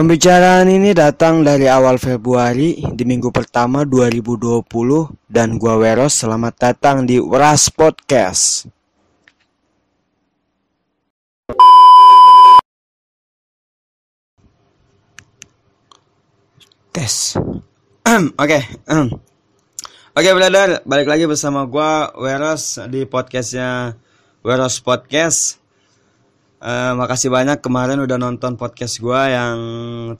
Pembicaraan ini datang dari awal Februari di minggu pertama 2020 dan gua Weros selamat datang di Weras Podcast. Tes. Oke. Oke, brother, balik lagi bersama gua Weros di podcastnya Weros Podcast. Eh, makasih banyak kemarin udah nonton podcast gua yang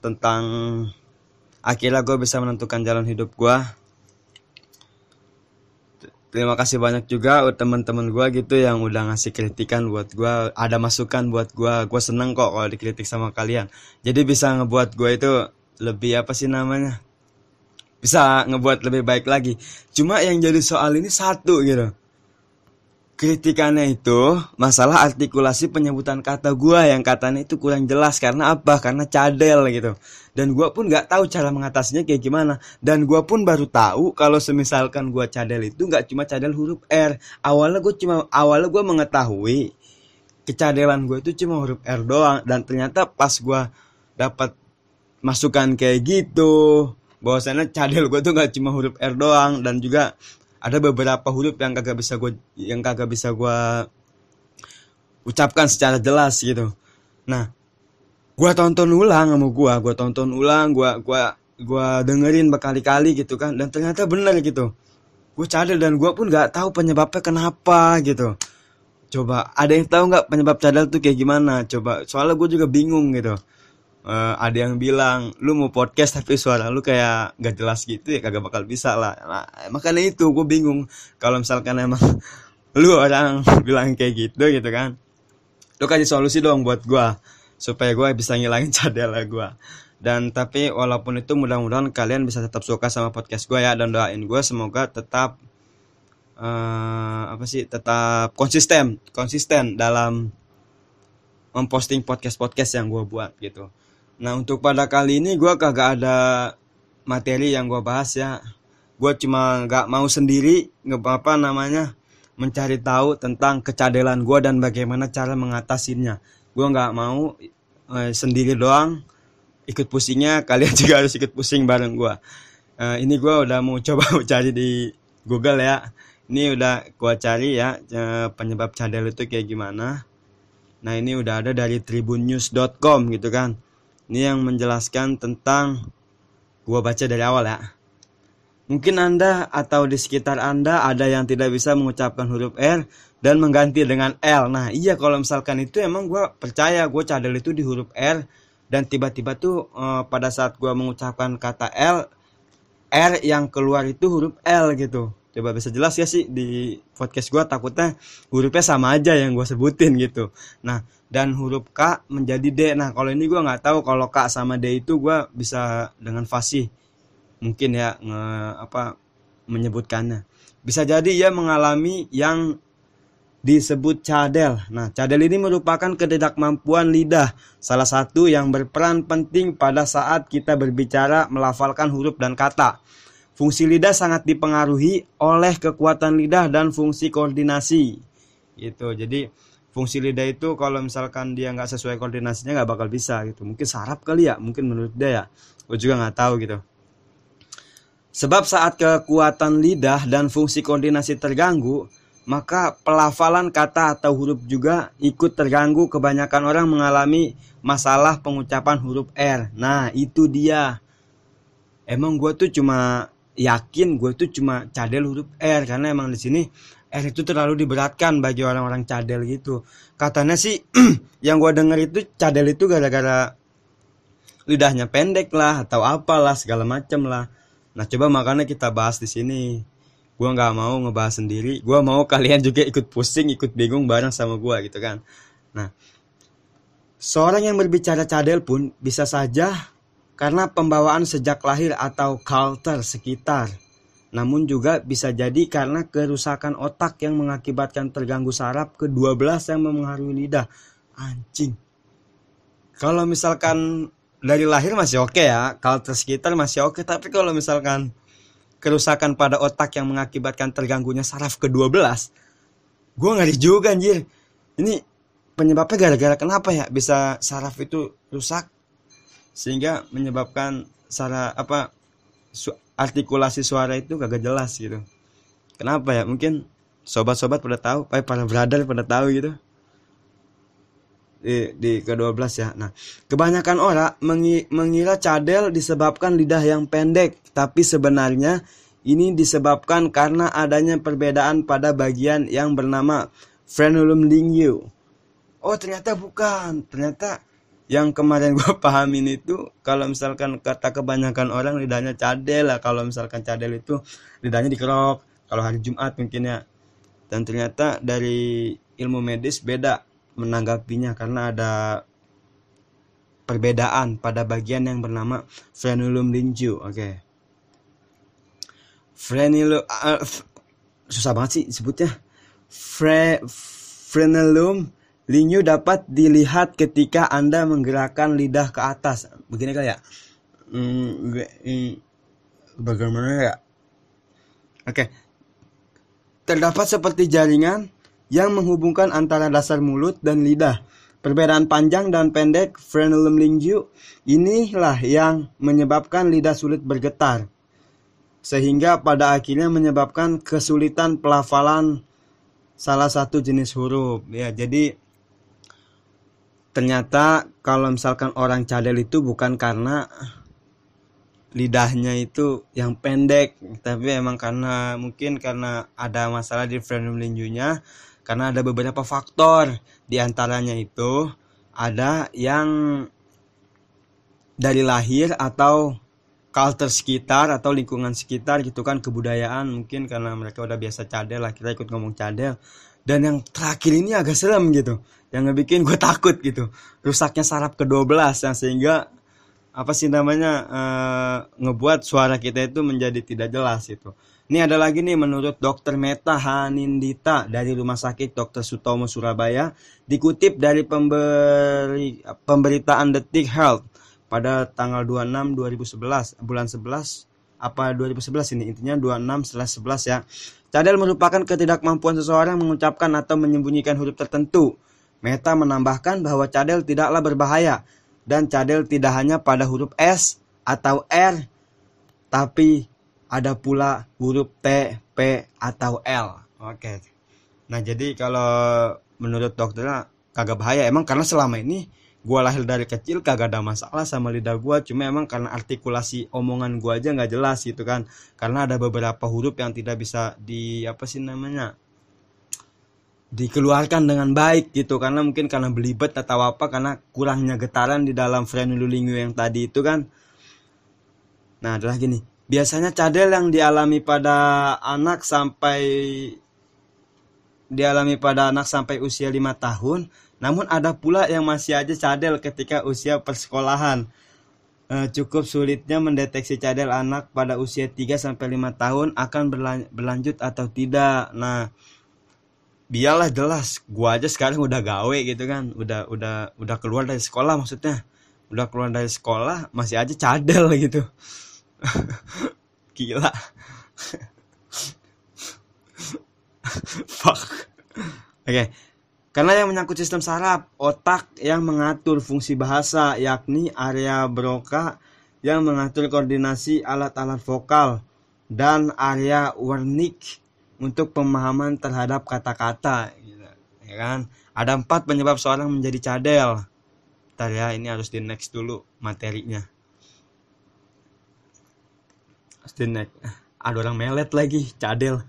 tentang akhirnya gue bisa menentukan jalan hidup gua. Terima kasih banyak juga teman-teman gua gitu yang udah ngasih kritikan buat gua, ada masukan buat gua. Gue seneng kok kalau dikritik sama kalian. Jadi bisa ngebuat gua itu lebih apa sih namanya? Bisa ngebuat lebih baik lagi. Cuma yang jadi soal ini satu gitu kritikannya itu masalah artikulasi penyebutan kata gua yang katanya itu kurang jelas karena apa? Karena cadel gitu. Dan gua pun nggak tahu cara mengatasinya kayak gimana. Dan gua pun baru tahu kalau semisalkan gua cadel itu nggak cuma cadel huruf R. Awalnya gua cuma awalnya gua mengetahui kecadelan gua itu cuma huruf R doang. Dan ternyata pas gua dapat masukan kayak gitu bahwasannya cadel gua tuh nggak cuma huruf R doang dan juga ada beberapa huruf yang kagak bisa gue yang kagak bisa gue ucapkan secara jelas gitu. Nah gue tonton ulang sama gue gue tonton ulang gue gua gua dengerin berkali-kali gitu kan dan ternyata benar gitu. Gue cadel dan gue pun nggak tahu penyebabnya kenapa gitu. Coba ada yang tahu nggak penyebab cadel tuh kayak gimana? Coba soalnya gue juga bingung gitu uh, ada yang bilang lu mau podcast tapi suara lu kayak gak jelas gitu ya kagak bakal bisa lah. Nah, makanya itu gue bingung. Kalau misalkan emang lu orang bilang kayak gitu gitu kan lu kasih solusi dong buat gue supaya gue bisa ngilangin cadel gue dan tapi walaupun itu mudah-mudahan kalian bisa tetap suka sama podcast gue ya dan doain gue semoga tetap uh, apa sih tetap konsisten konsisten dalam memposting podcast podcast yang gue buat gitu Nah untuk pada kali ini gue kagak ada materi yang gue bahas ya. Gue cuma gak mau sendiri nggak apa namanya mencari tahu tentang kecadelan gue dan bagaimana cara mengatasinya. Gue nggak mau eh, sendiri doang ikut pusingnya. Kalian juga harus ikut pusing bareng gue. Eh, ini gue udah mau coba cari di Google ya. Ini udah gue cari ya eh, penyebab cadel itu kayak gimana. Nah ini udah ada dari tribunnews.com gitu kan ini yang menjelaskan tentang gua baca dari awal ya. Mungkin Anda atau di sekitar Anda ada yang tidak bisa mengucapkan huruf R dan mengganti dengan L. Nah, iya kalau misalkan itu emang gua percaya gue cadel itu di huruf R dan tiba-tiba tuh uh, pada saat gua mengucapkan kata L R yang keluar itu huruf L gitu. Coba bisa jelas ya sih di podcast gua takutnya hurufnya sama aja yang gua sebutin gitu. Nah, dan huruf K menjadi D. Nah, kalau ini gue nggak tahu kalau K sama D itu gue bisa dengan fasih mungkin ya nge, apa menyebutkannya. Bisa jadi ia mengalami yang disebut cadel. Nah, cadel ini merupakan ketidakmampuan lidah, salah satu yang berperan penting pada saat kita berbicara melafalkan huruf dan kata. Fungsi lidah sangat dipengaruhi oleh kekuatan lidah dan fungsi koordinasi. Gitu. Jadi fungsi lidah itu kalau misalkan dia nggak sesuai koordinasinya nggak bakal bisa gitu. Mungkin sarap kali ya mungkin menurut dia ya. Gue juga nggak tahu gitu. Sebab saat kekuatan lidah dan fungsi koordinasi terganggu maka pelafalan kata atau huruf juga ikut terganggu. Kebanyakan orang mengalami masalah pengucapan huruf R. Nah itu dia. Emang gue tuh cuma yakin gue tuh cuma cadel huruf R karena emang di sini R itu terlalu diberatkan bagi orang-orang cadel gitu. Katanya sih yang gue denger itu cadel itu gara-gara lidahnya pendek lah atau apalah segala macem lah. Nah coba makanya kita bahas di sini. Gue nggak mau ngebahas sendiri. Gue mau kalian juga ikut pusing, ikut bingung bareng sama gue gitu kan. Nah seorang yang berbicara cadel pun bisa saja karena pembawaan sejak lahir atau culture sekitar namun juga bisa jadi karena kerusakan otak yang mengakibatkan terganggu saraf ke-12 yang mempengaruhi lidah. Anjing. Kalau misalkan dari lahir masih oke okay ya, kalau sekitar masih oke, okay, tapi kalau misalkan kerusakan pada otak yang mengakibatkan terganggunya saraf ke-12, gue ngeri juga anjir. Ini penyebabnya gara-gara kenapa ya bisa saraf itu rusak? Sehingga menyebabkan cara apa su artikulasi suara itu kagak jelas gitu kenapa ya mungkin sobat-sobat pada tahu eh para brother pada tahu gitu di, di ke-12 ya. Nah, kebanyakan orang mengi, mengira cadel disebabkan lidah yang pendek, tapi sebenarnya ini disebabkan karena adanya perbedaan pada bagian yang bernama frenulum lingue. Oh, ternyata bukan. Ternyata yang kemarin gue pahamin itu kalau misalkan kata kebanyakan orang lidahnya cadel lah kalau misalkan cadel itu lidahnya dikerok kalau hari Jumat mungkin ya dan ternyata dari ilmu medis beda menanggapinya karena ada perbedaan pada bagian yang bernama frenulum linju. Oke. Okay. Frenulum uh, susah banget sih sebutnya. Fre, frenulum linju dapat dilihat ketika Anda menggerakkan lidah ke atas. Begini kali ya. Hmm, bagaimana ya? Oke. Terdapat seperti jaringan yang menghubungkan antara dasar mulut dan lidah. Perbedaan panjang dan pendek frenulum lingu inilah yang menyebabkan lidah sulit bergetar. Sehingga pada akhirnya menyebabkan kesulitan pelafalan salah satu jenis huruf. Ya, jadi ternyata kalau misalkan orang cadel itu bukan karena lidahnya itu yang pendek tapi emang karena mungkin karena ada masalah di frenulum lingunya karena ada beberapa faktor di antaranya itu ada yang dari lahir atau culture sekitar atau lingkungan sekitar gitu kan kebudayaan mungkin karena mereka udah biasa cadel lah kita ikut ngomong cadel dan yang terakhir ini agak serem gitu yang ngebikin gue takut gitu rusaknya saraf ke-12 yang sehingga apa sih namanya uh, ngebuat suara kita itu menjadi tidak jelas itu ini ada lagi nih menurut Dr. Meta Hanindita dari Rumah Sakit Dr. Sutomo Surabaya dikutip dari pemberi, pemberitaan Detik Health pada tanggal 26 2011 bulan 11 apa 2011 ini intinya 26 11 ya. Cadel merupakan ketidakmampuan seseorang mengucapkan atau menyembunyikan huruf tertentu. Meta menambahkan bahwa cadel tidaklah berbahaya dan cadel tidak hanya pada huruf S atau R tapi ada pula huruf T, P, atau L. Oke. Nah, jadi kalau menurut dokternya kagak bahaya emang karena selama ini gua lahir dari kecil kagak ada masalah sama lidah gua. Cuma emang karena artikulasi omongan gua aja nggak jelas gitu kan. Karena ada beberapa huruf yang tidak bisa di apa sih namanya dikeluarkan dengan baik gitu. Karena mungkin karena belibet atau apa karena kurangnya getaran di dalam frenulingue yang tadi itu kan. Nah adalah gini biasanya cadel yang dialami pada anak sampai dialami pada anak sampai usia lima tahun namun ada pula yang masih aja cadel ketika usia persekolahan e, cukup sulitnya mendeteksi cadel anak pada usia 3 sampai 5 tahun akan berlanjut atau tidak nah biarlah jelas gua aja sekarang udah gawe gitu kan udah udah udah keluar dari sekolah maksudnya udah keluar dari sekolah masih aja cadel gitu Gila. Fuck. Oke. Okay. Karena yang menyangkut sistem saraf, otak yang mengatur fungsi bahasa, yakni area broca yang mengatur koordinasi alat-alat vokal, dan area Wernicke untuk pemahaman terhadap kata-kata. Ya kan? Ada empat penyebab seorang menjadi cadel. Ntar ya, ini harus di next dulu materinya. Stinek. Ada orang melet lagi, cadel.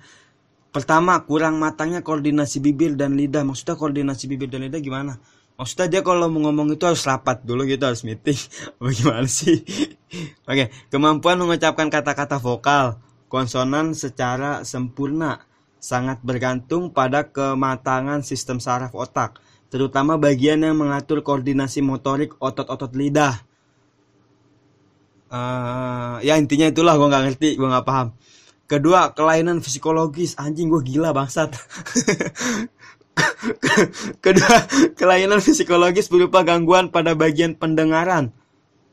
Pertama, kurang matangnya koordinasi bibir dan lidah. Maksudnya koordinasi bibir dan lidah gimana? Maksudnya dia kalau mau ngomong itu harus rapat dulu gitu, harus meeting. Bagaimana sih? Oke, kemampuan mengucapkan kata-kata vokal, konsonan secara sempurna sangat bergantung pada kematangan sistem saraf otak, terutama bagian yang mengatur koordinasi motorik otot-otot lidah uh, ya intinya itulah gue nggak ngerti gue nggak paham kedua kelainan psikologis. Anjing gue gila bangsat. Kedua kelainan psikologis berupa gangguan pada bagian pendengaran.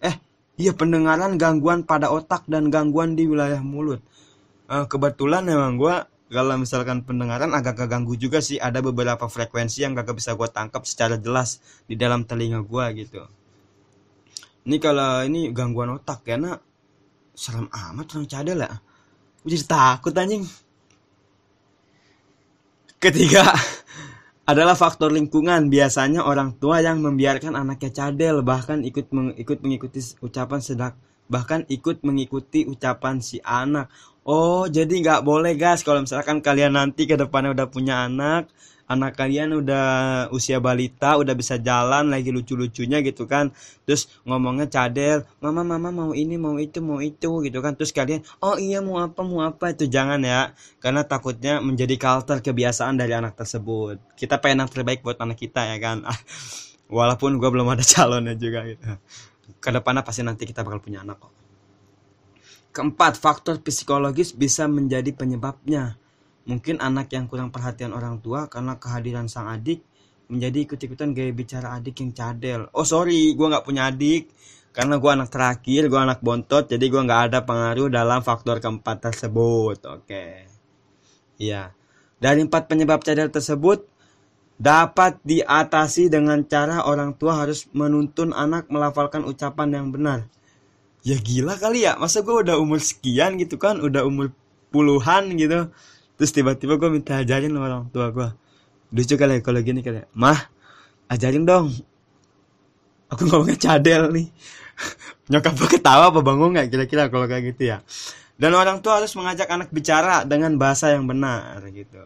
Eh iya pendengaran gangguan pada otak dan gangguan di wilayah mulut. Uh, kebetulan emang gue kalau misalkan pendengaran agak keganggu juga sih. Ada beberapa frekuensi yang gak bisa gue tangkap secara jelas di dalam telinga gue gitu. Ini kalau ini gangguan otak karena serem amat orang cadel ya gue jadi takut anjing. Ketiga adalah faktor lingkungan. Biasanya orang tua yang membiarkan anaknya cadel bahkan ikut meng, ikut mengikuti ucapan sedak bahkan ikut mengikuti ucapan si anak. Oh jadi nggak boleh guys kalau misalkan kalian nanti ke depannya udah punya anak anak kalian udah usia balita udah bisa jalan lagi lucu-lucunya gitu kan. Terus ngomongnya cadel mama mama mau ini mau itu mau itu gitu kan. Terus kalian oh iya mau apa mau apa itu jangan ya. Karena takutnya menjadi culture kebiasaan dari anak tersebut. Kita pengen yang terbaik buat anak kita ya kan. Walaupun gue belum ada calonnya juga gitu. Ke depannya pasti nanti kita bakal punya anak kok. Keempat faktor psikologis bisa menjadi penyebabnya Mungkin anak yang kurang perhatian orang tua karena kehadiran sang adik menjadi ikut-ikutan gaya bicara adik yang cadel. Oh sorry, gue nggak punya adik karena gue anak terakhir, gue anak bontot, jadi gue nggak ada pengaruh dalam faktor keempat tersebut. Oke, iya. Dari empat penyebab cadel tersebut dapat diatasi dengan cara orang tua harus menuntun anak melafalkan ucapan yang benar. Ya gila kali ya, masa gue udah umur sekian gitu kan, udah umur puluhan gitu terus tiba-tiba gue minta ajarin sama orang tua gue lucu kali ya kalau gini kali ya. mah ajarin dong. Aku ngomongnya cadel nih. Nyokap gue ketawa apa bangun nggak kira-kira kalau kayak gitu ya? Dan orang tua harus mengajak anak bicara dengan bahasa yang benar gitu.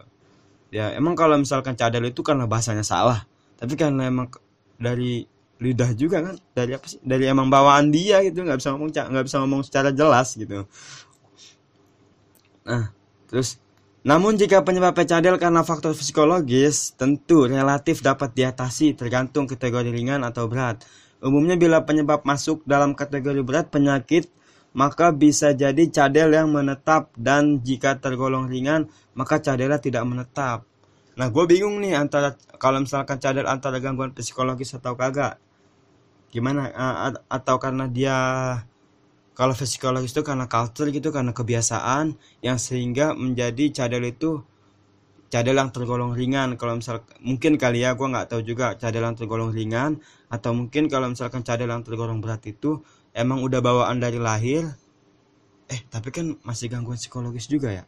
Ya emang kalau misalkan cadel itu karena bahasanya salah. Tapi karena emang dari lidah juga kan dari apa sih? Dari emang bawaan dia gitu nggak bisa ngomong nggak bisa ngomong secara jelas gitu. Nah terus namun jika penyebab cadel karena faktor psikologis, tentu relatif dapat diatasi tergantung kategori ringan atau berat. Umumnya bila penyebab masuk dalam kategori berat penyakit, maka bisa jadi cadel yang menetap dan jika tergolong ringan, maka cadelnya tidak menetap. Nah, gue bingung nih antara kalau misalkan cadel antara gangguan psikologis atau kagak. Gimana? atau karena dia kalau psikologis itu karena culture gitu karena kebiasaan yang sehingga menjadi cadel itu cadel yang tergolong ringan. Kalau misal mungkin kali ya gue nggak tahu juga cadel yang tergolong ringan atau mungkin kalau misalkan cadel yang tergolong berat itu emang udah bawaan dari lahir. Eh tapi kan masih gangguan psikologis juga ya?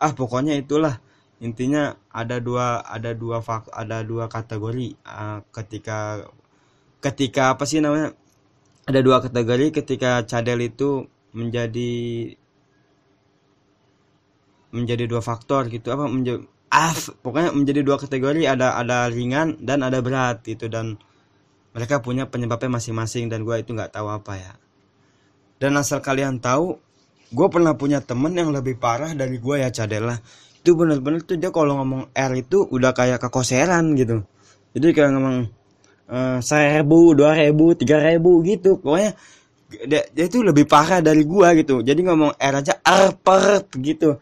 Ah pokoknya itulah. Intinya ada dua ada dua fak ada dua kategori uh, ketika ketika apa sih namanya ada dua kategori ketika cadel itu menjadi menjadi dua faktor gitu. Apa menjadi ah pokoknya menjadi dua kategori ada ada ringan dan ada berat gitu. Dan mereka punya penyebabnya masing-masing dan gue itu nggak tahu apa ya. Dan asal kalian tahu gue pernah punya temen yang lebih parah dari gue ya cadela itu bener-bener tuh dia kalau ngomong R itu udah kayak kekoseran gitu. Jadi kayak ngomong seribu dua ribu tiga ribu gitu. Pokoknya dia, dia itu lebih parah dari gua gitu. Jadi ngomong R aja R per gitu.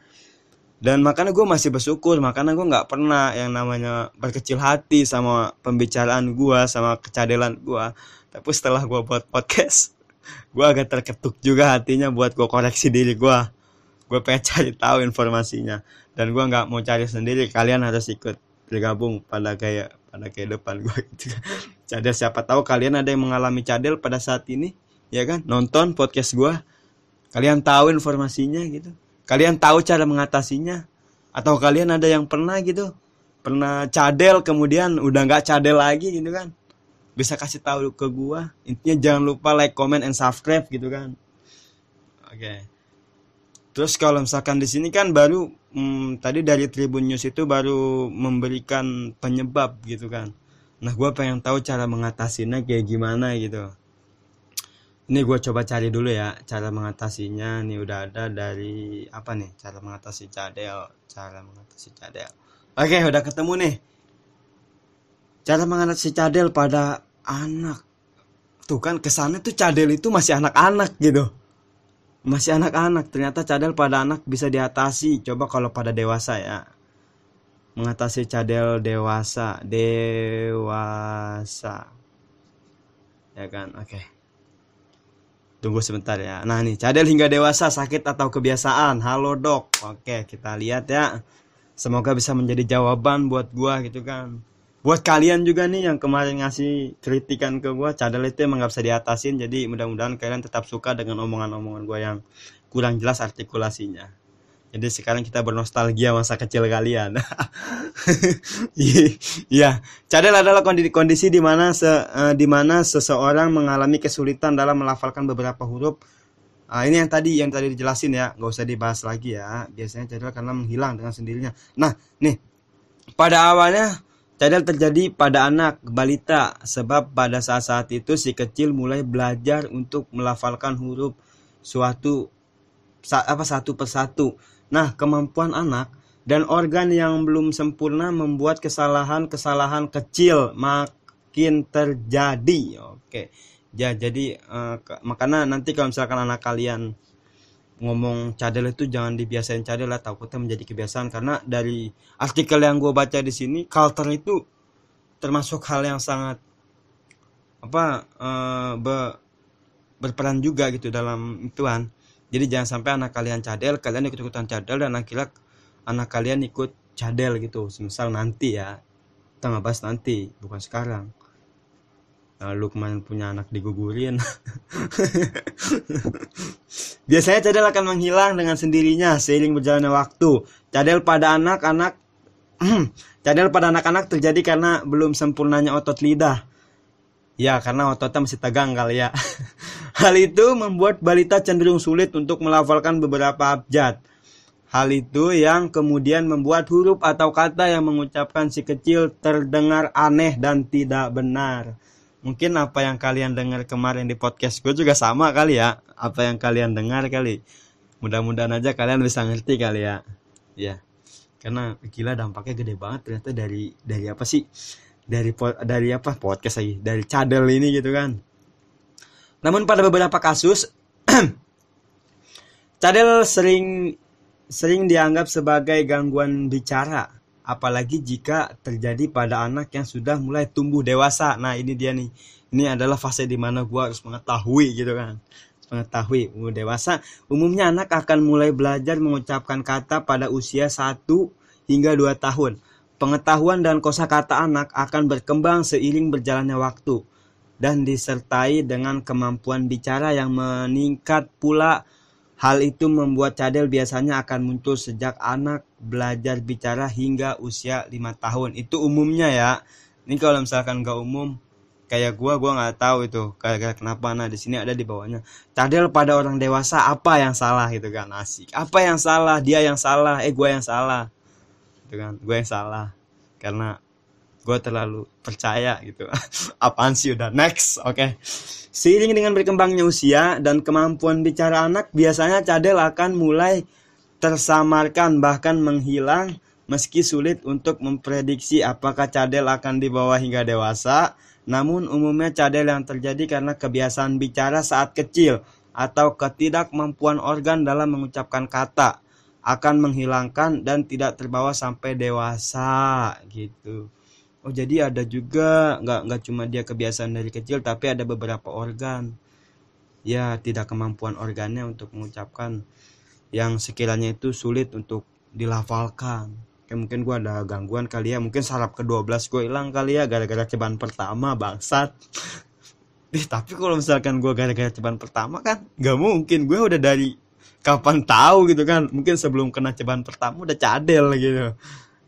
Dan makanya gue masih bersyukur makanya gue nggak pernah yang namanya berkecil hati sama pembicaraan gue sama kecadelan gue tapi setelah gue buat podcast gue agak terketuk juga hatinya buat gue koreksi diri gue gue pengen cari tahu informasinya. Dan gue nggak mau cari sendiri kalian harus ikut bergabung pada kayak pada kehidupan gue gitu cadel siapa tahu kalian ada yang mengalami cadel pada saat ini ya kan? Nonton podcast gue kalian tahu informasinya gitu. Kalian tahu cara mengatasinya? Atau kalian ada yang pernah gitu? Pernah cadel kemudian udah nggak cadel lagi gitu kan? Bisa kasih tahu ke gue intinya jangan lupa like comment and subscribe gitu kan? Oke. Okay. terus kalau misalkan di sini kan baru hmm, tadi dari Tribun News itu baru memberikan penyebab gitu kan nah gue pengen tahu cara mengatasinya kayak gimana gitu. Ini gue coba cari dulu ya cara mengatasinya. Nih udah ada dari apa nih? Cara mengatasi cadel cara mengatasi cadel. Oke udah ketemu nih. Cara mengatasi cadel pada anak. Tuh kan kesannya tuh cadel itu masih anak-anak gitu. Masih anak-anak. Ternyata cadel pada anak bisa diatasi. Coba kalau pada dewasa ya mengatasi cadel dewasa dewasa. Ya kan? Oke. Okay. tunggu sebentar ya. Nah nih cadel hingga dewasa sakit atau kebiasaan? Halo dok. Oke okay, kita lihat ya. Semoga bisa menjadi jawaban buat gua gitu kan. Buat kalian juga nih yang kemarin ngasih kritikan ke gue cadel itu emang gak bisa diatasin jadi mudah-mudahan kalian tetap suka dengan omongan-omongan gue yang kurang jelas artikulasinya jadi sekarang kita bernostalgia masa kecil kalian iya cadel adalah kondisi kondisi di mana se, uh, di mana seseorang mengalami kesulitan dalam melafalkan beberapa huruf Nah, ini yang tadi yang tadi dijelasin ya, nggak usah dibahas lagi ya. Biasanya cadel karena menghilang dengan sendirinya. Nah, nih pada awalnya Cadel terjadi pada anak balita sebab pada saat-saat itu si kecil mulai belajar untuk melafalkan huruf suatu apa satu persatu. Nah, kemampuan anak dan organ yang belum sempurna membuat kesalahan-kesalahan kecil makin terjadi. Oke. Ya, jadi uh, makanya nanti kalau misalkan anak kalian ngomong cadel itu jangan dibiasain cadel lah takutnya menjadi kebiasaan karena dari artikel yang gue baca di sini culture itu termasuk hal yang sangat apa uh, be, berperan juga gitu dalam ituan jadi jangan sampai anak kalian cadel kalian ikut ikutan cadel dan akhirnya anak kalian ikut cadel gitu. Semisal nanti ya kita bahas nanti bukan sekarang. Nah, lu kemarin punya anak digugurin. Biasanya cadel akan menghilang dengan sendirinya seiring berjalannya waktu. Cadel pada anak-anak cadel pada anak-anak terjadi karena belum sempurnanya otot lidah ya karena ototnya masih tegang kali ya. Hal itu membuat balita cenderung sulit untuk melafalkan beberapa abjad. Hal itu yang kemudian membuat huruf atau kata yang mengucapkan si kecil terdengar aneh dan tidak benar. Mungkin apa yang kalian dengar kemarin di podcast gue juga sama kali ya. Apa yang kalian dengar kali. Mudah-mudahan aja kalian bisa ngerti kali ya. Ya karena gila dampaknya gede banget ternyata dari dari apa sih dari dari apa podcast lagi dari cadel ini gitu kan namun pada beberapa kasus cadel sering sering dianggap sebagai gangguan bicara apalagi jika terjadi pada anak yang sudah mulai tumbuh dewasa. Nah, ini dia nih. Ini adalah fase di mana gua harus mengetahui gitu kan. Mengetahui umur dewasa. Umumnya anak akan mulai belajar mengucapkan kata pada usia 1 hingga 2 tahun. Pengetahuan dan kosakata anak akan berkembang seiring berjalannya waktu dan disertai dengan kemampuan bicara yang meningkat pula. Hal itu membuat cadel biasanya akan muncul sejak anak belajar bicara hingga usia lima tahun. Itu umumnya ya. Ini kalau misalkan gak umum, kayak gua gua nggak tahu itu kayak kenapa nah di sini ada di bawahnya. Cadel pada orang dewasa apa yang salah gitu kan? Asik. Apa yang salah? Dia yang salah. Eh gua yang salah gitu kan. Gua yang salah. Karena gua terlalu percaya gitu. Apaan sih udah next? Oke. Okay. Seiring dengan berkembangnya usia dan kemampuan bicara anak, biasanya cadel akan mulai tersamarkan bahkan menghilang meski sulit untuk memprediksi apakah cadel akan dibawa hingga dewasa. Namun umumnya cadel yang terjadi karena kebiasaan bicara saat kecil atau ketidakmampuan organ dalam mengucapkan kata akan menghilangkan dan tidak terbawa sampai dewasa gitu. Oh jadi ada juga nggak nggak cuma dia kebiasaan dari kecil tapi ada beberapa organ. Ya tidak kemampuan organnya untuk mengucapkan yang sekiranya itu sulit untuk dilafalkan. Kayak mungkin gue ada gangguan kali ya. Mungkin saraf ke-12 gue hilang kali ya gara-gara cobaan pertama bangsat. Eh, tapi kalau misalkan gue gara-gara cobaan pertama kan nggak mungkin. Gue udah dari kapan tahu gitu kan mungkin sebelum kena cobaan pertama udah cadel gitu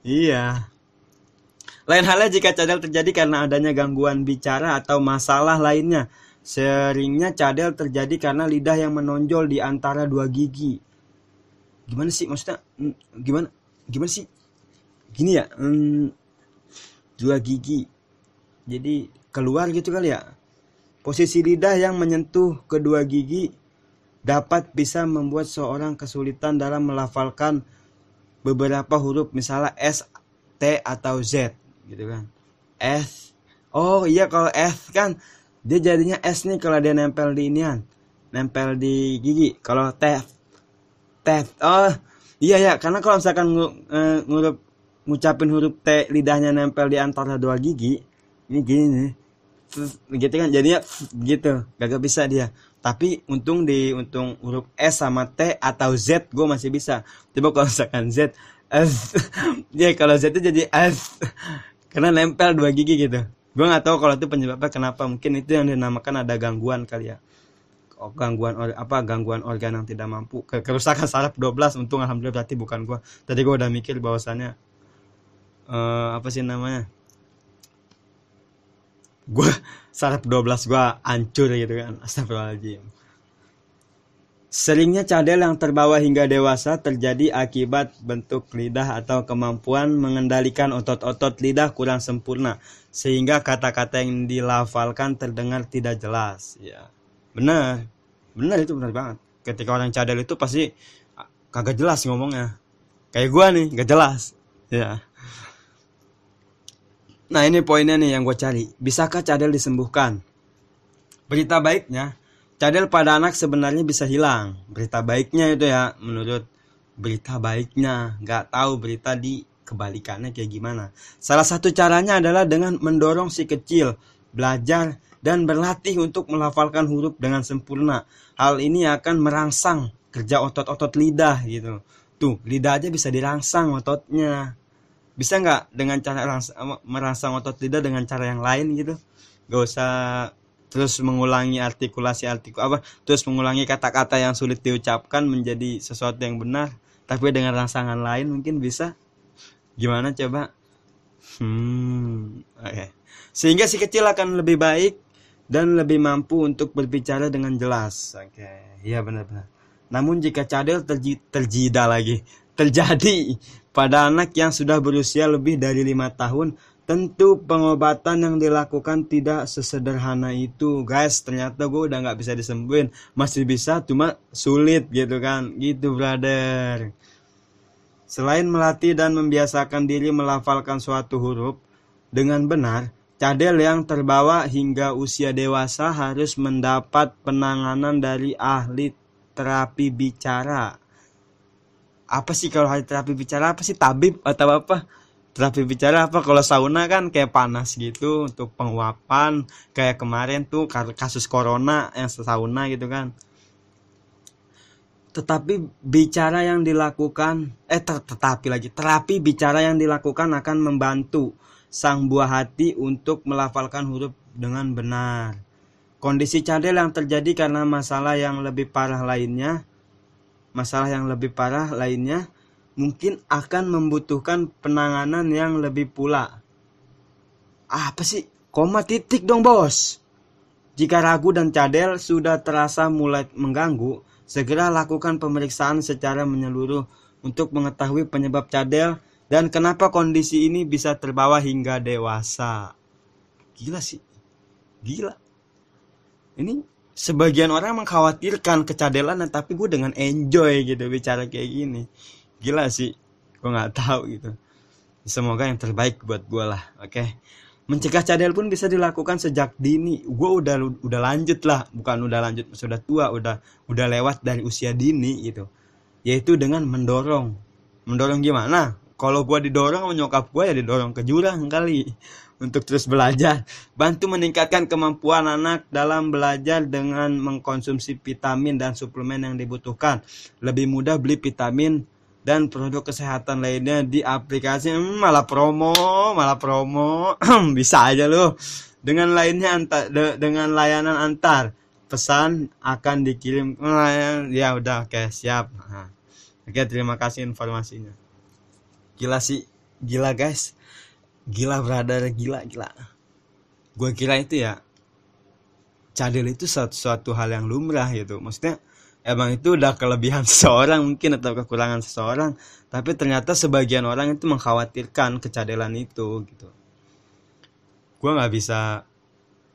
iya lain halnya jika cadel terjadi karena adanya gangguan bicara atau masalah lainnya. Seringnya cadel terjadi karena lidah yang menonjol di antara dua gigi. Gimana sih maksudnya? Hmm, gimana? Gimana sih? Gini ya, hmm, dua gigi. Jadi keluar gitu kali ya. Posisi lidah yang menyentuh kedua gigi dapat bisa membuat seorang kesulitan dalam melafalkan beberapa huruf misalnya S, T atau Z gitu kan. S. Oh iya kalau S kan dia jadinya S nih kalau dia nempel di inian nempel di gigi. Kalau T T. Oh iya ya karena kalau misalkan uh, ngurup ngucapin huruf T lidahnya nempel di antara dua gigi ini gini nih gitu kan jadinya gitu gak bisa dia tapi untung di untung huruf S sama T atau Z gue masih bisa. Coba kalau misalkan Z S. Ya kalau Z itu jadi S. Karena nempel dua gigi gitu. Gue nggak tahu kalau itu penyebabnya kenapa. Mungkin itu yang dinamakan ada gangguan kali ya. Oh, gangguan or, apa gangguan organ yang tidak mampu. Ke, kerusakan saraf 12 untung alhamdulillah berarti bukan gue tadi gue udah mikir bahwasannya uh, apa sih namanya gue saraf 12 gue hancur gitu kan astagfirullahaladzim Seringnya cadel yang terbawa hingga dewasa terjadi akibat bentuk lidah atau kemampuan mengendalikan otot-otot lidah kurang sempurna sehingga kata-kata yang dilafalkan terdengar tidak jelas. Ya, benar, benar itu benar banget. Ketika orang cadel itu pasti kagak jelas ngomongnya. Kayak gua nih, gak jelas. Ya. Nah ini poinnya nih yang gue cari. Bisakah cadel disembuhkan? Berita baiknya, cadel pada anak sebenarnya bisa hilang. Berita baiknya itu ya, menurut berita baiknya, nggak tahu berita di kebalikannya kayak gimana. Salah satu caranya adalah dengan mendorong si kecil belajar dan berlatih untuk melafalkan huruf dengan sempurna. Hal ini akan merangsang kerja otot-otot lidah gitu. Tuh, lidah aja bisa dirangsang ototnya. Bisa nggak dengan cara merangsang otot lidah dengan cara yang lain gitu? Gak usah terus mengulangi artikulasi artikul apa terus mengulangi kata-kata yang sulit diucapkan menjadi sesuatu yang benar tapi dengan rangsangan lain mungkin bisa gimana coba hmm oke okay. sehingga si kecil akan lebih baik dan lebih mampu untuk berbicara dengan jelas oke okay. iya benar-benar namun jika cadel terji terjida lagi terjadi pada anak yang sudah berusia lebih dari lima tahun. Tentu pengobatan yang dilakukan tidak sesederhana itu guys. Ternyata gue udah nggak bisa disembuhin. Masih bisa cuma sulit gitu kan. Gitu brother. Selain melatih dan membiasakan diri melafalkan suatu huruf dengan benar cadel yang terbawa hingga usia dewasa harus mendapat penanganan dari ahli terapi bicara apa sih kalau ahli terapi bicara apa sih? Tabib atau apa? Terapi bicara apa? Kalau sauna kan kayak panas gitu untuk penguapan. Kayak kemarin tuh kasus corona yang sauna gitu kan. Tetapi bicara yang dilakukan eh ter tetapi lagi terapi bicara yang dilakukan akan membantu sang buah hati untuk melafalkan huruf dengan benar. Kondisi cadel yang terjadi karena masalah yang lebih parah lainnya masalah yang lebih parah lainnya mungkin akan membutuhkan penanganan yang lebih pula. Apa sih? Koma titik dong bos. Jika ragu dan cadel sudah terasa mulai mengganggu, segera lakukan pemeriksaan secara menyeluruh untuk mengetahui penyebab cadel dan kenapa kondisi ini bisa terbawa hingga dewasa. Gila sih. Gila. Ini sebagian orang mengkhawatirkan kecadelan tapi gue dengan enjoy gitu bicara kayak gini. Gila sih gue nggak tahu gitu. Semoga yang terbaik buat gue lah oke? Okay? mencegah cadel pun bisa dilakukan sejak dini. Gue udah udah lanjut lah bukan udah lanjut sudah tua udah udah lewat dari usia dini gitu. Yaitu dengan mendorong. Mendorong gimana? Kalau gue didorong menyokap gue ya didorong ke jurang kali untuk terus belajar. Bantu meningkatkan kemampuan anak dalam belajar dengan mengkonsumsi vitamin dan suplemen yang dibutuhkan. Lebih mudah beli vitamin dan produk kesehatan lainnya di aplikasi. Hmm, malah promo malah promo. Bisa aja loh dengan lainnya antar de, dengan layanan antar pesan akan dikirim. Ya udah oke okay, siap. Nah, oke terima kasih informasinya. Gila sih gila guys gila brother gila gila. Gue kira itu ya cadel itu suatu, suatu hal yang lumrah gitu. Maksudnya emang itu udah kelebihan seseorang mungkin atau kekurangan seseorang. Tapi ternyata sebagian orang itu mengkhawatirkan kecadelan itu gitu. Gue nggak bisa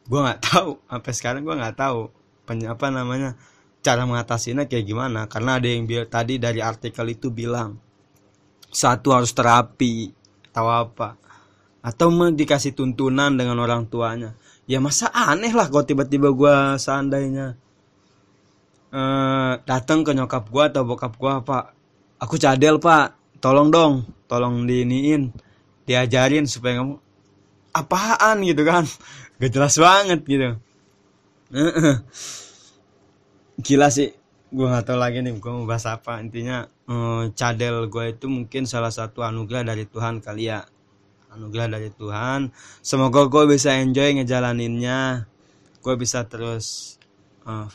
gue nggak tahu. Sampai sekarang gue nggak tahu apa namanya cara mengatasinya kayak gimana. Karena ada yang bilang tadi dari artikel itu bilang satu harus terapi atau apa atau dikasih tuntunan dengan orang tuanya. Ya masa aneh lah kalau tiba-tiba gue seandainya uh, datang ke nyokap gua atau bokap gua pak aku cadel pak. Tolong dong tolong diiniin diajarin supaya kamu apaan gitu kan. Gak jelas banget gitu. Gila sih gue nggak tahu lagi nih gue mau bahas apa. Intinya uh, cadel gue itu mungkin salah satu anugerah dari Tuhan kali ya anugerah dari Tuhan. Semoga gue bisa enjoy ngejalaninnya. Gue bisa terus uh,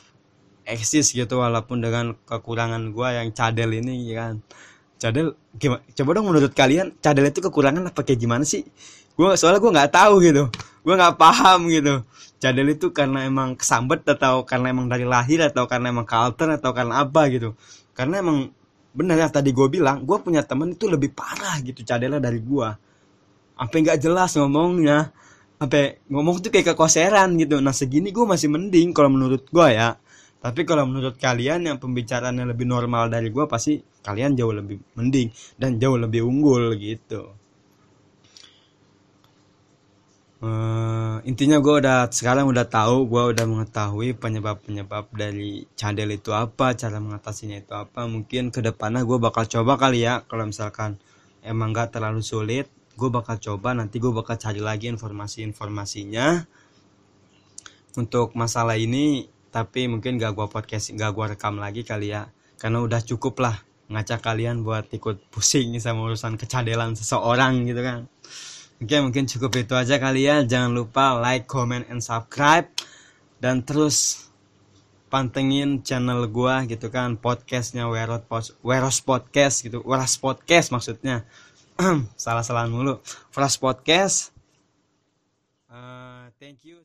eksis gitu walaupun dengan kekurangan gue yang cadel ini ya kan. Cadel gimana coba dong menurut kalian cadel itu kekurangan apa kayak gimana sih? Gue soalnya gue nggak tahu gitu. Gue nggak paham gitu. Cadel itu karena emang kesambet atau karena emang dari lahir atau karena emang culture atau karena apa gitu. Karena emang benar ya tadi gue bilang gue punya temen itu lebih parah gitu cadelnya dari gue apa nggak jelas ngomongnya. Apa ngomong tuh kayak kekoseran gitu. Nah segini gue masih mending kalau menurut gue ya. Tapi kalau menurut kalian yang pembicaraannya lebih normal dari gue pasti kalian jauh lebih mending dan jauh lebih unggul gitu. Uh, intinya gue udah sekarang udah tahu gue udah mengetahui penyebab penyebab dari cadel itu apa cara mengatasinya itu apa. Mungkin ke depannya gue bakal coba kali ya kalau misalkan emang gak terlalu sulit gue bakal coba nanti gue bakal cari lagi informasi informasinya untuk masalah ini tapi mungkin gak gua podcast gak gua rekam lagi kali ya. Karena udah cukup lah ngacak kalian buat ikut pusing sama urusan kecadelan seseorang gitu kan. Oke mungkin cukup itu aja kali ya. Jangan lupa like comment and subscribe. Dan terus pantengin channel gua gitu kan podcastnya Weros podcast gitu Weros podcast maksudnya salah salah mulu. Weros podcast. Uh, thank you